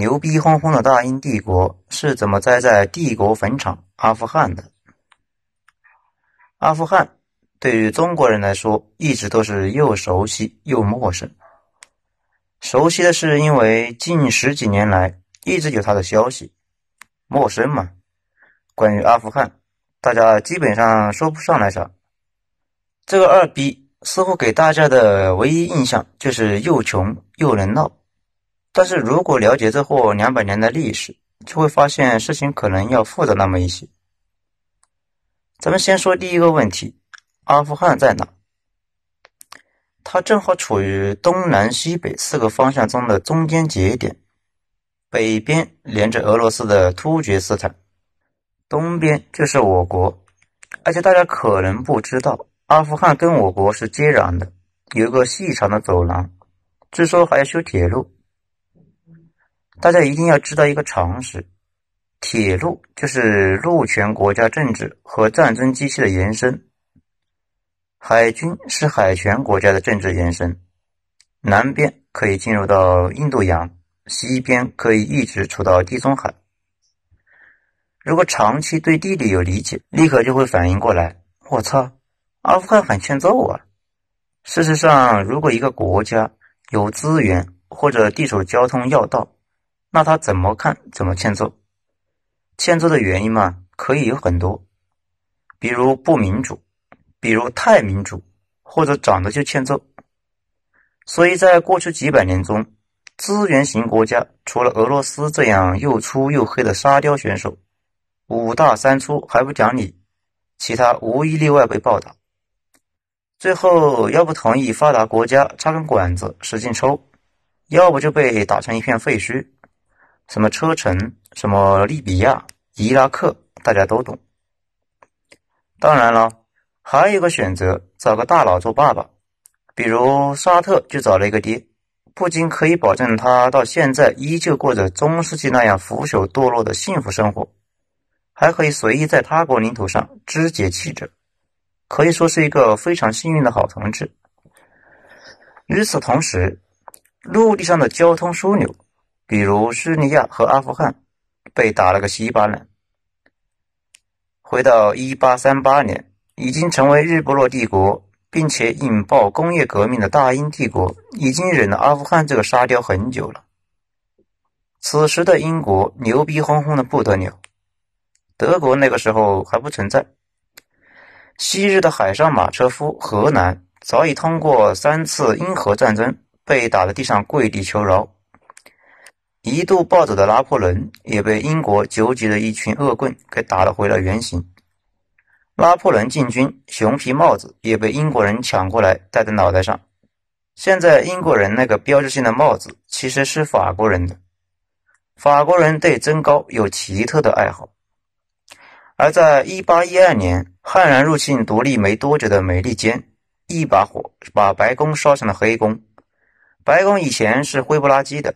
牛逼哄哄的大英帝国是怎么栽在帝国坟场阿富汗的？阿富汗对于中国人来说，一直都是又熟悉又陌生。熟悉的是因为近十几年来一直有他的消息，陌生嘛。关于阿富汗，大家基本上说不上来啥。这个二逼似乎给大家的唯一印象就是又穷又能闹。但是如果了解这货两百年的历史，就会发现事情可能要复杂那么一些。咱们先说第一个问题：阿富汗在哪？它正好处于东南西北四个方向中的中间节点，北边连着俄罗斯的突厥斯坦。东边就是我国，而且大家可能不知道，阿富汗跟我国是接壤的，有一个细长的走廊，据说还要修铁路。大家一定要知道一个常识：铁路就是陆权国家政治和战争机器的延伸，海军是海权国家的政治延伸。南边可以进入到印度洋，西边可以一直处到地中海。如果长期对地理有理解，立刻就会反应过来。我操，阿富汗很欠揍啊！事实上，如果一个国家有资源或者地处交通要道，那他怎么看怎么欠揍。欠揍的原因嘛，可以有很多，比如不民主，比如太民主，或者长得就欠揍。所以在过去几百年中，资源型国家除了俄罗斯这样又粗又黑的沙雕选手。五大三粗还不讲理，其他无一例外被暴打。最后要不同意发达国家插根管子使劲抽，要不就被打成一片废墟。什么车臣，什么利比亚、伊拉克，大家都懂。当然了，还有一个选择，找个大佬做爸爸，比如沙特就找了一个爹，不仅可以保证他到现在依旧过着中世纪那样腐朽堕落的幸福生活。还可以随意在他国领土上肢解记者，可以说是一个非常幸运的好同志。与此同时，陆地上的交通枢纽，比如叙利亚和阿富汗，被打了个稀巴烂。回到一八三八年，已经成为日不落帝国，并且引爆工业革命的大英帝国，已经忍了阿富汗这个沙雕很久了。此时的英国牛逼哄哄的不得了。德国那个时候还不存在。昔日的海上马车夫荷兰早已通过三次英荷战争被打得地上跪地求饶，一度暴走的拿破仑也被英国纠集的一群恶棍给打了回了原形。拿破仑进军，熊皮帽子也被英国人抢过来戴在脑袋上。现在英国人那个标志性的帽子其实是法国人的。法国人对增高有奇特的爱好。而在1812年，悍然入侵独立没多久的美利坚，一把火把白宫烧成了黑宫。白宫以前是灰不拉几的，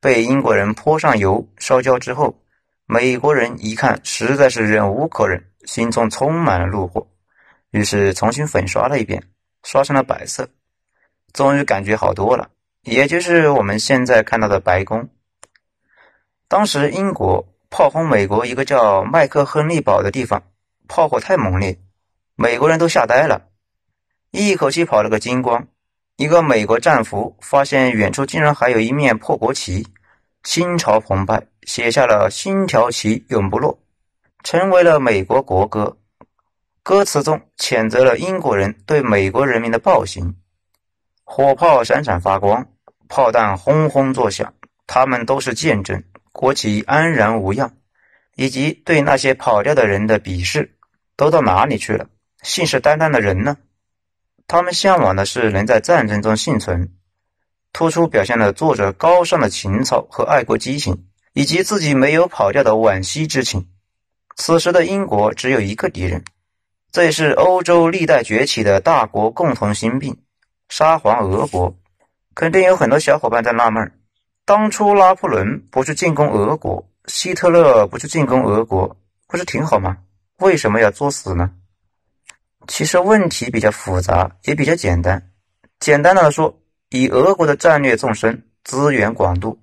被英国人泼上油烧焦之后，美国人一看实在是忍无可忍，心中充满了怒火，于是重新粉刷了一遍，刷成了白色，终于感觉好多了，也就是我们现在看到的白宫。当时英国。炮轰美国一个叫麦克亨利堡的地方，炮火太猛烈，美国人都吓呆了，一口气跑了个精光。一个美国战俘发现远处竟然还有一面破国旗，心潮澎湃，写下了“星条旗永不落”，成为了美国国歌。歌词中谴责了英国人对美国人民的暴行，火炮闪闪发光，炮弹轰轰作响，他们都是见证。国旗安然无恙，以及对那些跑掉的人的鄙视，都到哪里去了？信誓旦旦的人呢？他们向往的是能在战争中幸存，突出表现了作者高尚的情操和爱国激情，以及自己没有跑掉的惋惜之情。此时的英国只有一个敌人，这也是欧洲历代崛起的大国共同心病——沙皇俄国。肯定有很多小伙伴在纳闷。当初拿破仑不去进攻俄国，希特勒不去进攻俄国，不是挺好吗？为什么要作死呢？其实问题比较复杂，也比较简单。简单的说，以俄国的战略纵深、资源广度，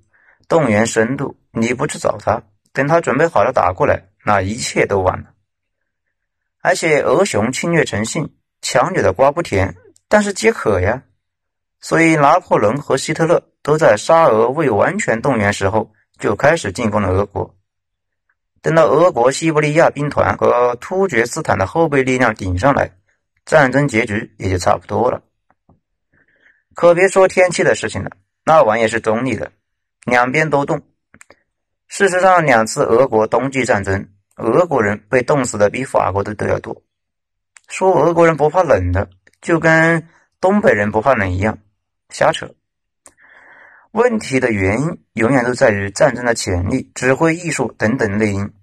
动员深度，你不去找他，等他准备好了打过来，那一切都晚了。而且俄熊侵略成性，强扭的瓜不甜，但是皆可呀。所以拿破仑和希特勒都在沙俄未完全动员时候就开始进攻了俄国。等到俄国西伯利亚兵团和突厥斯坦的后备力量顶上来，战争结局也就差不多了。可别说天气的事情了，那玩意是中立的，两边都冻。事实上，两次俄国冬季战争，俄国人被冻死的比法国的都要多。说俄国人不怕冷的，就跟东北人不怕冷一样，瞎扯。问题的原因永远都在于战争的潜力、指挥艺术等等内因。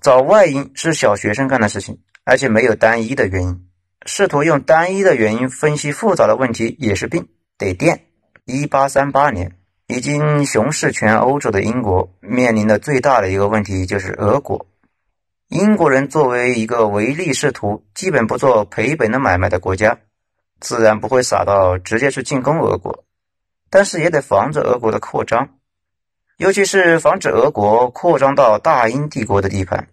找外因是小学生干的事情，而且没有单一的原因。试图用单一的原因分析复杂的问题也是病，得电。一八三八年，已经雄视全欧洲的英国面临的最大的一个问题就是俄国。英国人作为一个唯利是图、基本不做赔本的买卖的国家，自然不会傻到直接去进攻俄国。但是也得防止俄国的扩张，尤其是防止俄国扩张到大英帝国的地盘。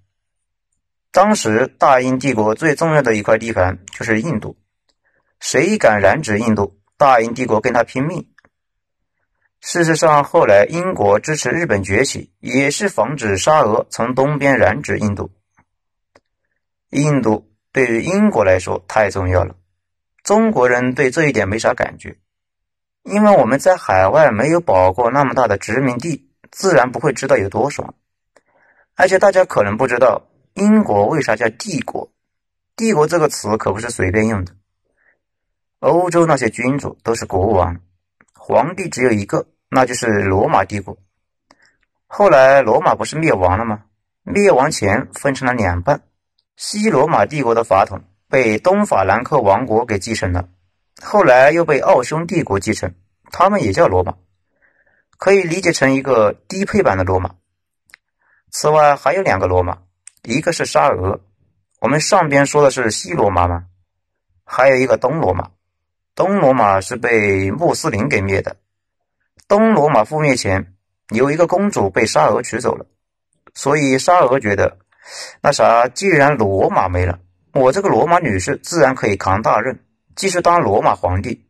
当时大英帝国最重要的一块地盘就是印度，谁敢染指印度，大英帝国跟他拼命。事实上，后来英国支持日本崛起，也是防止沙俄从东边染指印度。印度对于英国来说太重要了，中国人对这一点没啥感觉。因为我们在海外没有保过那么大的殖民地，自然不会知道有多爽。而且大家可能不知道，英国为啥叫帝国？帝国这个词可不是随便用的。欧洲那些君主都是国王，皇帝只有一个，那就是罗马帝国。后来罗马不是灭亡了吗？灭亡前分成了两半，西罗马帝国的法统被东法兰克王国给继承了。后来又被奥匈帝国继承，他们也叫罗马，可以理解成一个低配版的罗马。此外还有两个罗马，一个是沙俄，我们上边说的是西罗马嘛，还有一个东罗马，东罗马是被穆斯林给灭的。东罗马覆灭前，有一个公主被沙俄娶走了，所以沙俄觉得，那啥，既然罗马没了，我这个罗马女士自然可以扛大任。继续当罗马皇帝，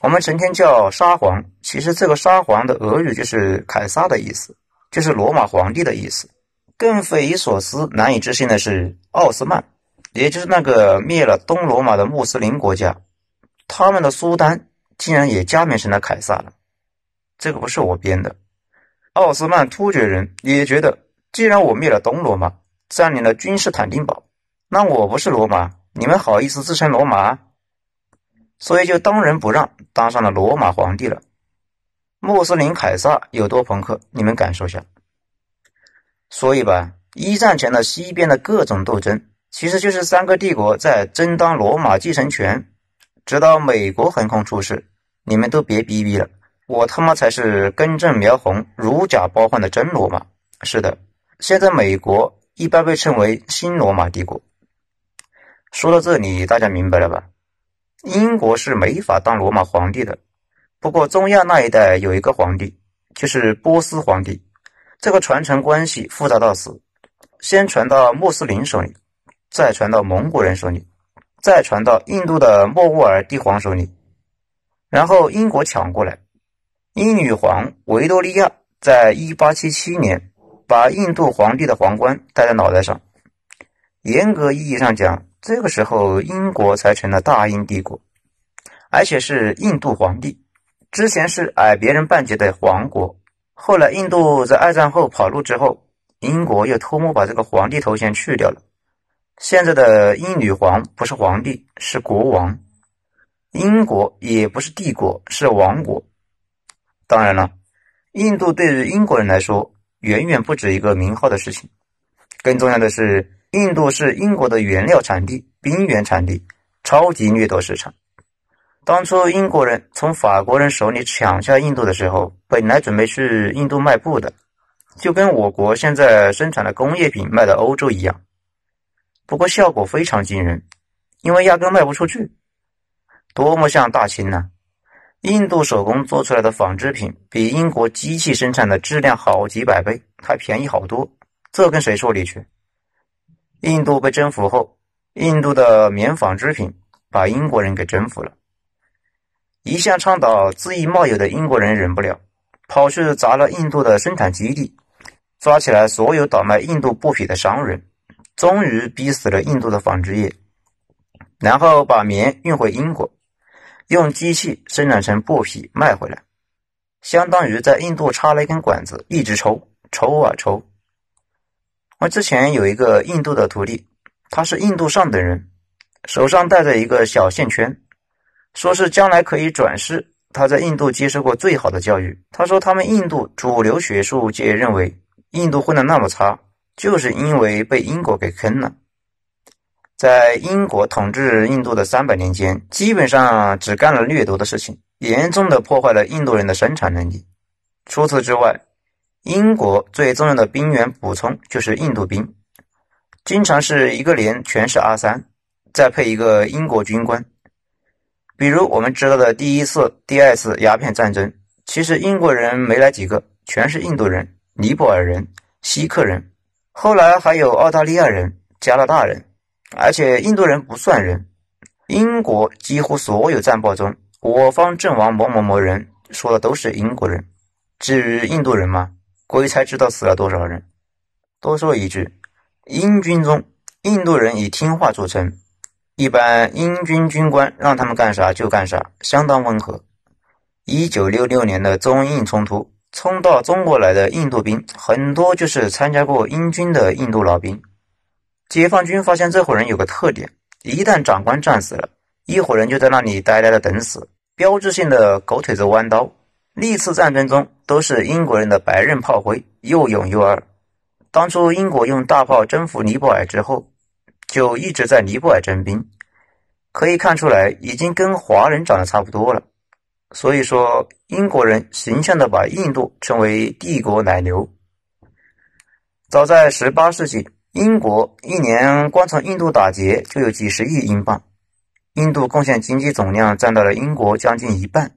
我们成天叫沙皇，其实这个沙皇的俄语就是凯撒的意思，就是罗马皇帝的意思。更匪夷所思、难以置信的是，奥斯曼，也就是那个灭了东罗马的穆斯林国家，他们的苏丹竟然也加冕成了凯撒了。这个不是我编的，奥斯曼突厥人也觉得，既然我灭了东罗马，占领了君士坦丁堡，那我不是罗马，你们好意思自称罗马？所以就当仁不让，当上了罗马皇帝了。穆斯林凯撒有多朋克，你们感受下。所以吧，一战前的西边的各种斗争，其实就是三个帝国在争当罗马继承权。直到美国横空出世，你们都别逼逼了，我他妈才是根正苗红、如假包换的真罗马。是的，现在美国一般被称为新罗马帝国。说到这里，大家明白了吧？英国是没法当罗马皇帝的，不过中亚那一带有一个皇帝，就是波斯皇帝。这个传承关系复杂到死，先传到穆斯林手里，再传到蒙古人手里，再传到印度的莫卧儿帝皇手里，然后英国抢过来。英女皇维多利亚在1877年把印度皇帝的皇冠戴在脑袋上，严格意义上讲。这个时候，英国才成了大英帝国，而且是印度皇帝。之前是矮别人半截的皇国。后来，印度在二战后跑路之后，英国又偷摸把这个皇帝头衔去掉了。现在的英女皇不是皇帝，是国王。英国也不是帝国，是王国。当然了，印度对于英国人来说，远远不止一个名号的事情。更重要的是。印度是英国的原料产地、兵源产地，超级掠夺市场。当初英国人从法国人手里抢下印度的时候，本来准备去印度卖布的，就跟我国现在生产的工业品卖到欧洲一样。不过效果非常惊人，因为压根卖不出去。多么像大清呢？印度手工做出来的纺织品比英国机器生产的质量好几百倍，还便宜好多。这跟谁说理去？印度被征服后，印度的棉纺织品把英国人给征服了。一向倡导恣意贸易的英国人忍不了，跑去砸了印度的生产基地，抓起来所有倒卖印度布匹的商人，终于逼死了印度的纺织业，然后把棉运回英国。用机器生产成布匹卖回来，相当于在印度插了一根管子，一直抽，抽啊抽。我之前有一个印度的徒弟，他是印度上等人，手上戴着一个小线圈，说是将来可以转世。他在印度接受过最好的教育。他说他们印度主流学术界认为，印度混得那么差，就是因为被英国给坑了。在英国统治印度的三百年间，基本上只干了掠夺的事情，严重的破坏了印度人的生产能力。除此之外，英国最重要的兵源补充就是印度兵，经常是一个连全是阿三，再配一个英国军官。比如我们知道的第一次、第二次鸦片战争，其实英国人没来几个，全是印度人、尼泊尔人、锡克人，后来还有澳大利亚人、加拿大人。而且印度人不算人，英国几乎所有战报中，我方阵亡某某某人说的都是英国人。至于印度人嘛，鬼才知道死了多少人。多说一句，英军中印度人以听话著称，一般英军军官让他们干啥就干啥，相当温和。一九六六年的中印冲突，冲到中国来的印度兵很多就是参加过英军的印度老兵。解放军发现这伙人有个特点：一旦长官战死了，一伙人就在那里呆呆的等死，标志性的狗腿子弯刀。历次战争中都是英国人的白刃炮灰，又勇又二。当初英国用大炮征服尼泊尔之后，就一直在尼泊尔征兵，可以看出来已经跟华人长得差不多了。所以说，英国人形象的把印度称为帝国奶牛。早在十八世纪。英国一年光从印度打劫就有几十亿英镑，印度贡献经济总量占到了英国将近一半，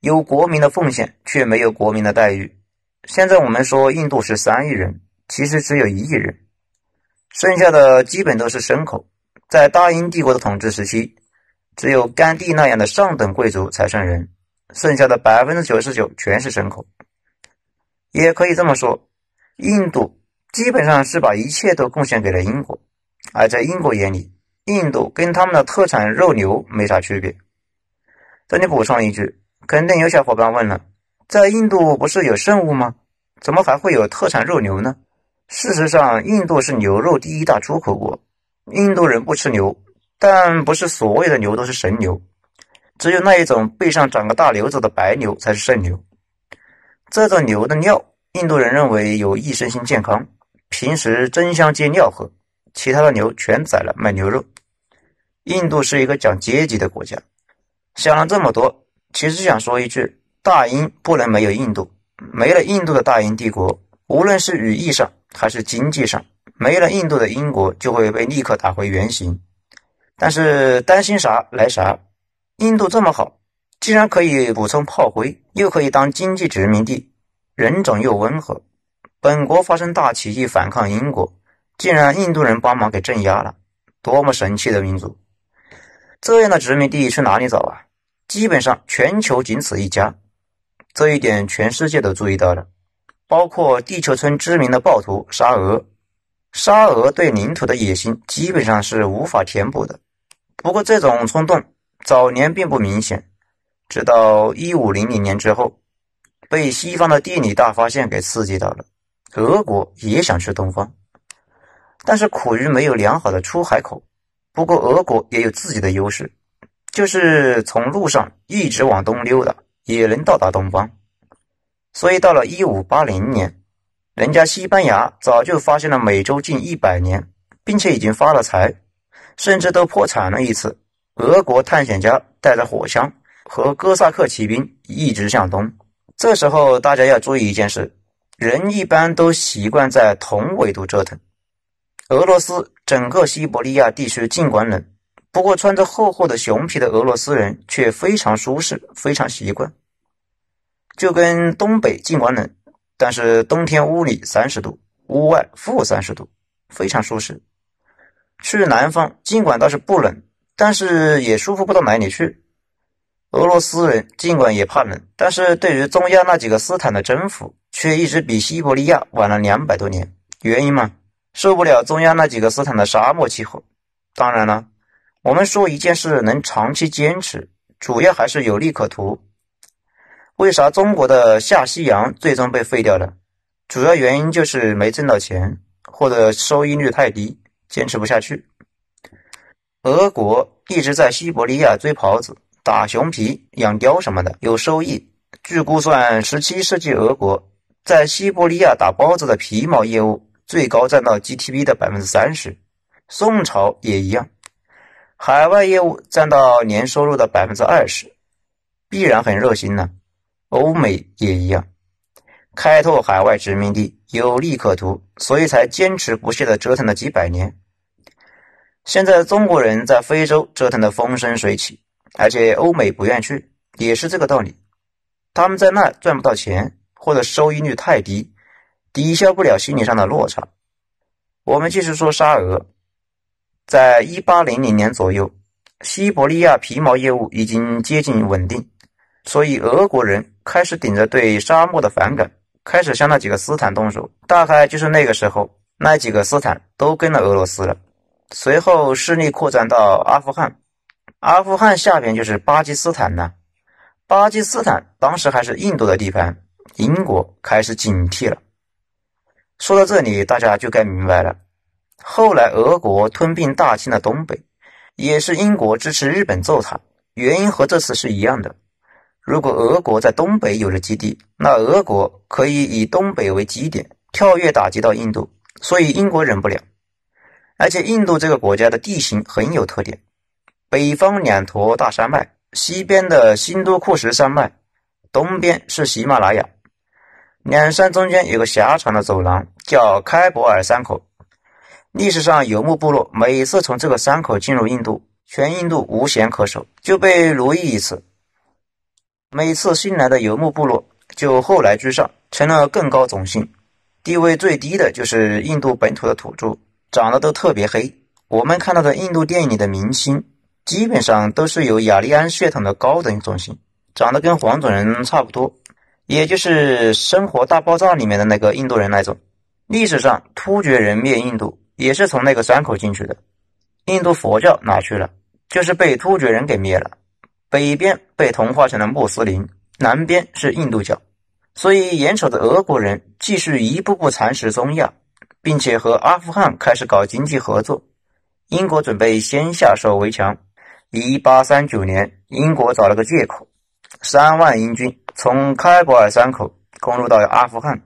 有国民的奉献却没有国民的待遇。现在我们说印度是三亿人，其实只有一亿人，剩下的基本都是牲口。在大英帝国的统治时期，只有甘地那样的上等贵族才算人，剩下的百分之九十九全是牲口。也可以这么说，印度。基本上是把一切都贡献给了英国，而在英国眼里，印度跟他们的特产肉牛没啥区别。这里补充一句，肯定有小伙伴问了：在印度不是有圣物吗？怎么还会有特产肉牛呢？事实上，印度是牛肉第一大出口国，印度人不吃牛，但不是所有的牛都是神牛，只有那一种背上长个大瘤子的白牛才是圣牛。这种牛的尿，印度人认为有益身心健康。平时争相接尿喝，其他的牛全宰了卖牛肉。印度是一个讲阶级的国家。想了这么多，其实想说一句：大英不能没有印度，没了印度的大英帝国，无论是语义上还是经济上，没了印度的英国就会被立刻打回原形。但是担心啥来啥，印度这么好，既然可以补充炮灰，又可以当经济殖民地，人种又温和。本国发生大起义反抗英国，竟然印度人帮忙给镇压了，多么神奇的民族！这样的殖民地去哪里找啊？基本上全球仅此一家，这一点全世界都注意到了，包括地球村知名的暴徒沙俄。沙俄对领土的野心基本上是无法填补的。不过这种冲动早年并不明显，直到一五零零年之后，被西方的地理大发现给刺激到了。俄国也想去东方，但是苦于没有良好的出海口。不过俄国也有自己的优势，就是从路上一直往东溜达，也能到达东方。所以到了一五八零年，人家西班牙早就发现了美洲近一百年，并且已经发了财，甚至都破产了一次。俄国探险家带着火枪和哥萨克骑兵一直向东。这时候大家要注意一件事。人一般都习惯在同纬度折腾。俄罗斯整个西伯利亚地区尽管冷，不过穿着厚厚的熊皮的俄罗斯人却非常舒适，非常习惯。就跟东北尽管冷，但是冬天屋里三十度，屋外负三十度，非常舒适。去南方尽管倒是不冷，但是也舒服不到哪里去。俄罗斯人尽管也怕冷，但是对于中亚那几个斯坦的征服，却一直比西伯利亚晚了两百多年。原因嘛，受不了中亚那几个斯坦的沙漠气候。当然了，我们说一件事能长期坚持，主要还是有利可图。为啥中国的下西洋最终被废掉了？主要原因就是没挣到钱，或者收益率太低，坚持不下去。俄国一直在西伯利亚追狍子。打熊皮、养貂什么的有收益。据估算，十七世纪俄国在西伯利亚打包子的皮毛业务最高占到 GTP 的百分之三十。宋朝也一样，海外业务占到年收入的百分之二十，必然很热心呢。欧美也一样，开拓海外殖民地有利可图，所以才坚持不懈的折腾了几百年。现在中国人在非洲折腾的风生水起。而且欧美不愿去，也是这个道理。他们在那赚不到钱，或者收益率太低，抵消不了心理上的落差。我们继续说沙俄，在一八零零年左右，西伯利亚皮毛业务已经接近稳定，所以俄国人开始顶着对沙漠的反感，开始向那几个斯坦动手。大概就是那个时候，那几个斯坦都跟了俄罗斯了。随后势力扩展到阿富汗。阿富汗下边就是巴基斯坦呢，巴基斯坦当时还是印度的地盘，英国开始警惕了。说到这里，大家就该明白了。后来俄国吞并大清的东北，也是英国支持日本揍他，原因和这次是一样的。如果俄国在东北有了基地，那俄国可以以东北为基点，跳跃打击到印度，所以英国忍不了。而且印度这个国家的地形很有特点。北方两坨大山脉，西边的新都库什山脉，东边是喜马拉雅，两山中间有个狭长的走廊，叫开伯尔山口。历史上游牧部落每次从这个山口进入印度，全印度无险可守，就被奴役一次。每次新来的游牧部落就后来居上，成了更高种姓，地位最低的就是印度本土的土著，长得都特别黑。我们看到的印度电影里的明星。基本上都是有雅利安血统的高等种姓，长得跟黄种人差不多，也就是《生活大爆炸》里面的那个印度人那种。历史上突厥人灭印度也是从那个山口进去的。印度佛教哪去了？就是被突厥人给灭了。北边被同化成了穆斯林，南边是印度教。所以眼瞅着俄国人继续一步步蚕食中亚，并且和阿富汗开始搞经济合作，英国准备先下手为强。一八三九年，英国找了个借口，三万英军从开伯尔山口攻入到阿富汗。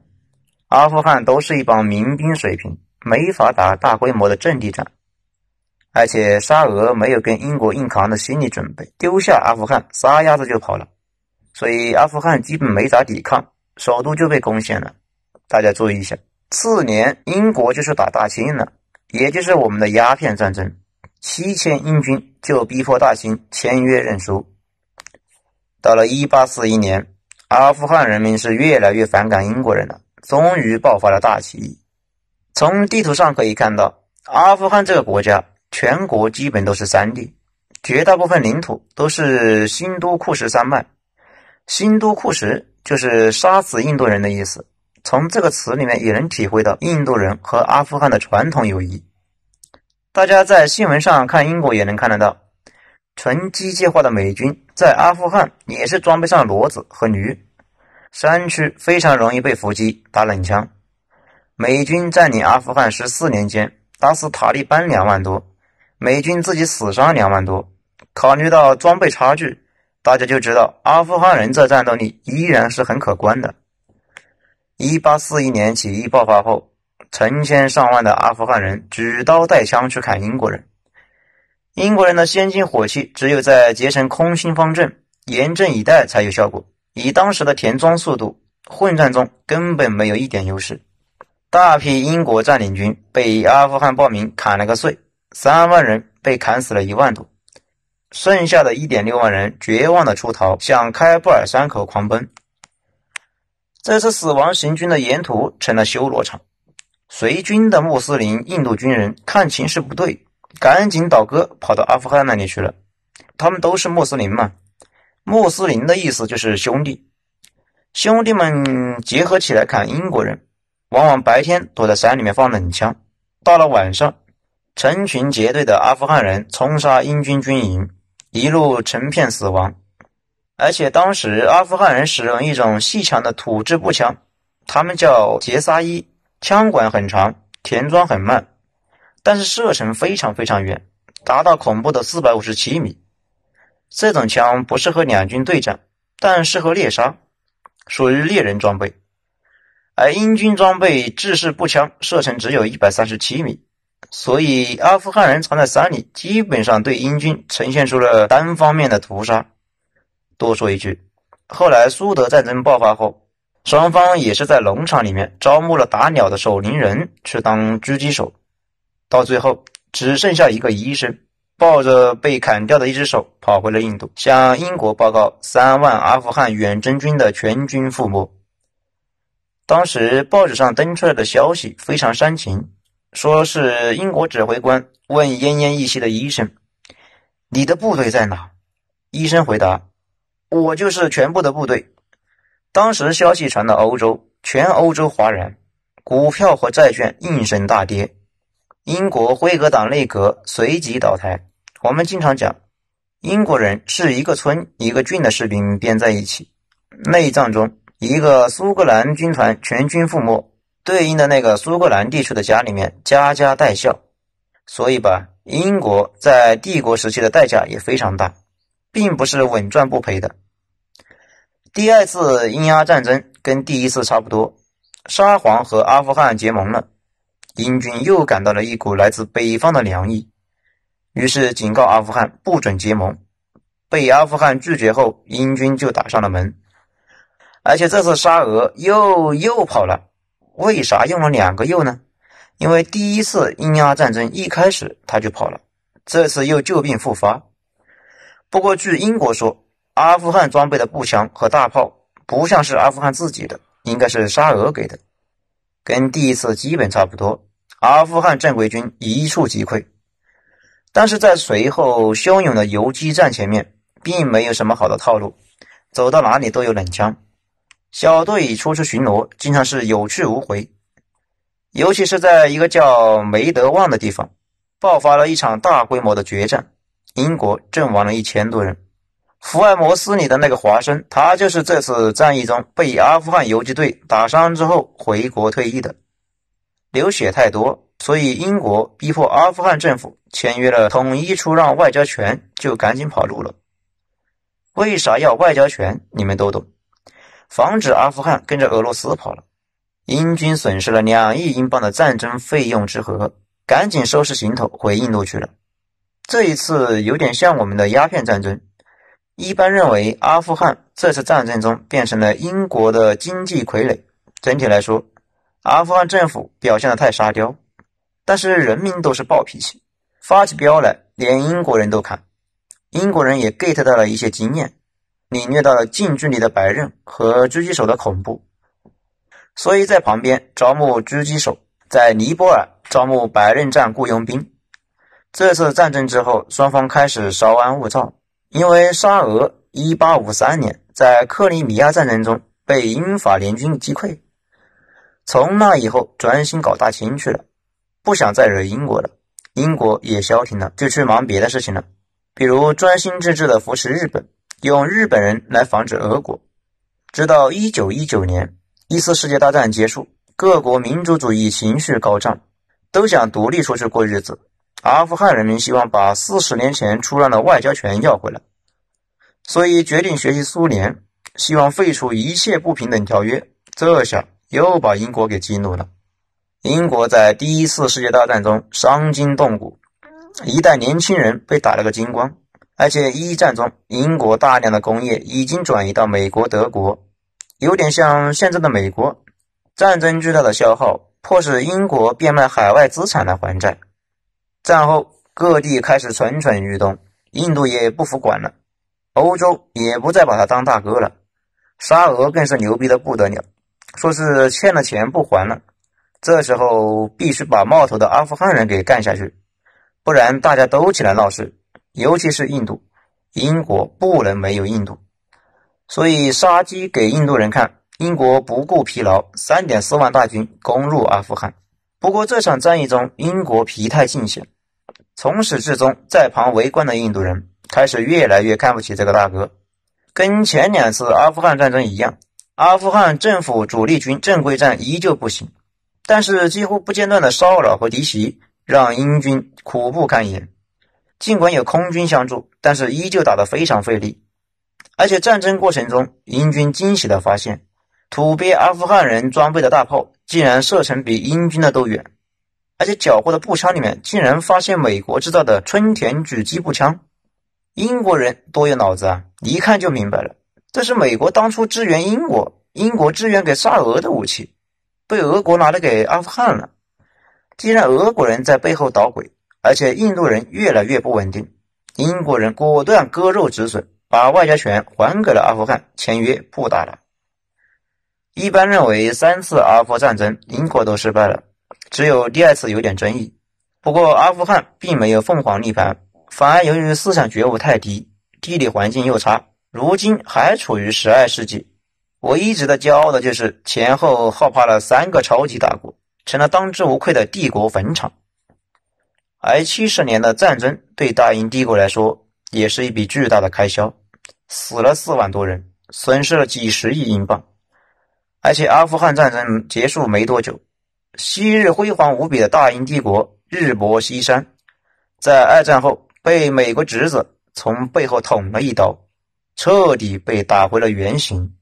阿富汗都是一帮民兵水平，没法打大规模的阵地战。而且沙俄没有跟英国硬扛的心理准备，丢下阿富汗撒丫子就跑了，所以阿富汗基本没咋抵抗，首都就被攻陷了。大家注意一下，次年英国就是打大清了，也就是我们的鸦片战争。七千英军就逼迫大清签约认输。到了一八四一年，阿富汗人民是越来越反感英国人了，终于爆发了大起义。从地图上可以看到，阿富汗这个国家全国基本都是山地，绝大部分领土都是新都库什山脉。新都库什就是杀死印度人的意思。从这个词里面也能体会到印度人和阿富汗的传统友谊。大家在新闻上看英国也能看得到，纯机械化的美军在阿富汗也是装备上骡子和驴，山区非常容易被伏击打冷枪。美军占领阿富汗十四年间，打死塔利班两万多，美军自己死伤两万多。考虑到装备差距，大家就知道阿富汗人这战斗力依然是很可观的。一八四一年起义爆发后。成千上万的阿富汗人举刀带枪去砍英国人，英国人的先进火器只有在结成空心方阵、严阵以待才有效果。以当时的填装速度，混战中根本没有一点优势。大批英国占领军被阿富汗暴民砍了个碎，三万人被砍死了一万多，剩下的一点六万人绝望的出逃，向开布尔山口狂奔。这次死亡行军的沿途成了修罗场。随军的穆斯林印度军人看情势不对，赶紧倒戈跑到阿富汗那里去了。他们都是穆斯林嘛，穆斯林的意思就是兄弟。兄弟们结合起来砍英国人，往往白天躲在山里面放冷枪，到了晚上，成群结队的阿富汗人冲杀英军军营，一路成片死亡。而且当时阿富汗人使用一种细长的土制步枪，他们叫杰萨伊。枪管很长，填装很慢，但是射程非常非常远，达到恐怖的四百五十七米。这种枪不适合两军对战，但适合猎杀，属于猎人装备。而英军装备制式步枪，射程只有一百三十七米，所以阿富汗人藏在山里，基本上对英军呈现出了单方面的屠杀。多说一句，后来苏德战争爆发后。双方也是在农场里面招募了打鸟的守林人去当狙击手，到最后只剩下一个医生，抱着被砍掉的一只手跑回了印度，向英国报告三万阿富汗远征军的全军覆没。当时报纸上登出来的消息非常煽情，说是英国指挥官问奄奄一息的医生：“你的部队在哪？”医生回答：“我就是全部的部队。”当时消息传到欧洲，全欧洲哗然，股票和债券应声大跌，英国辉格党内阁随即倒台。我们经常讲，英国人是一个村一个郡的士兵编在一起，内战中一个苏格兰军团全军覆没，对应的那个苏格兰地区的家里面家家带孝，所以吧，英国在帝国时期的代价也非常大，并不是稳赚不赔的。第二次英阿战争跟第一次差不多，沙皇和阿富汗结盟了，英军又感到了一股来自北方的凉意，于是警告阿富汗不准结盟，被阿富汗拒绝后，英军就打上了门，而且这次沙俄又又跑了，为啥用了两个又呢？因为第一次英阿战争一开始他就跑了，这次又旧病复发。不过据英国说。阿富汗装备的步枪和大炮不像是阿富汗自己的，应该是沙俄给的，跟第一次基本差不多。阿富汗正规军一触即溃，但是在随后汹涌的游击战前面，并没有什么好的套路，走到哪里都有冷枪，小队出去巡逻经常是有去无回，尤其是在一个叫梅德旺的地方，爆发了一场大规模的决战，英国阵亡了一千多人。福尔摩斯里的那个华生，他就是这次战役中被阿富汗游击队打伤之后回国退役的。流血太多，所以英国逼迫阿富汗政府签约了统一出让外交权，就赶紧跑路了。为啥要外交权？你们都懂，防止阿富汗跟着俄罗斯跑了。英军损失了两亿英镑的战争费用之和，赶紧收拾行头回印度去了。这一次有点像我们的鸦片战争。一般认为，阿富汗这次战争中变成了英国的经济傀儡。整体来说，阿富汗政府表现的太沙雕，但是人民都是暴脾气，发起飙来，连英国人都看。英国人也 get 到了一些经验，领略到了近距离的白刃和狙击手的恐怖，所以在旁边招募狙击手，在尼泊尔招募白刃战雇佣兵。这次战争之后，双方开始稍安勿躁。因为沙俄一八五三年在克里米亚战争中被英法联军击溃，从那以后专心搞大清去了，不想再惹英国了。英国也消停了，就去忙别的事情了，比如专心致志的扶持日本，用日本人来防止俄国。直到一九一九年，一次世界大战结束，各国民族主义情绪高涨，都想独立出去过日子。阿富汗人民希望把四十年前出让的外交权要回来，所以决定学习苏联，希望废除一切不平等条约。这下又把英国给激怒了。英国在第一次世界大战中伤筋动骨，一代年轻人被打了个精光。而且一战中，英国大量的工业已经转移到美国、德国，有点像现在的美国。战争巨大的消耗，迫使英国变卖海外资产来还债。战后，各地开始蠢蠢欲动，印度也不服管了，欧洲也不再把他当大哥了。沙俄更是牛逼的不得了，说是欠了钱不还了。这时候必须把冒头的阿富汗人给干下去，不然大家都起来闹事。尤其是印度，英国不能没有印度，所以杀鸡给印度人看。英国不顾疲劳，三点四万大军攻入阿富汗。不过这场战役中，英国疲态尽显。从始至终，在旁围观的印度人开始越来越看不起这个大哥。跟前两次阿富汗战争一样，阿富汗政府主力军正规战依旧不行，但是几乎不间断的骚扰和敌袭让英军苦不堪言。尽管有空军相助，但是依旧打得非常费力。而且战争过程中，英军惊喜地发现，土鳖阿富汗人装备的大炮竟然射程比英军的都远，而且缴获的步枪里面竟然发现美国制造的春田狙击步枪。英国人多有脑子啊！一看就明白了，这是美国当初支援英国，英国支援给沙俄的武器，被俄国拿来给阿富汗了。既然俄国人在背后捣鬼，而且印度人越来越不稳定，英国人果断割肉止损，把外交权还给了阿富汗，签约不打了。一般认为，三次阿富汗战争英国都失败了，只有第二次有点争议。不过，阿富汗并没有凤凰涅槃。反而由于思想觉悟太低，地理环境又差，如今还处于十二世纪。我一直的骄傲的就是前后耗怕了三个超级大国，成了当之无愧的帝国坟场。而七十年的战争对大英帝国来说也是一笔巨大的开销，死了四万多人，损失了几十亿英镑。而且阿富汗战争结束没多久，昔日辉煌无比的大英帝国日薄西山，在二战后。被美国侄子从背后捅了一刀，彻底被打回了原形。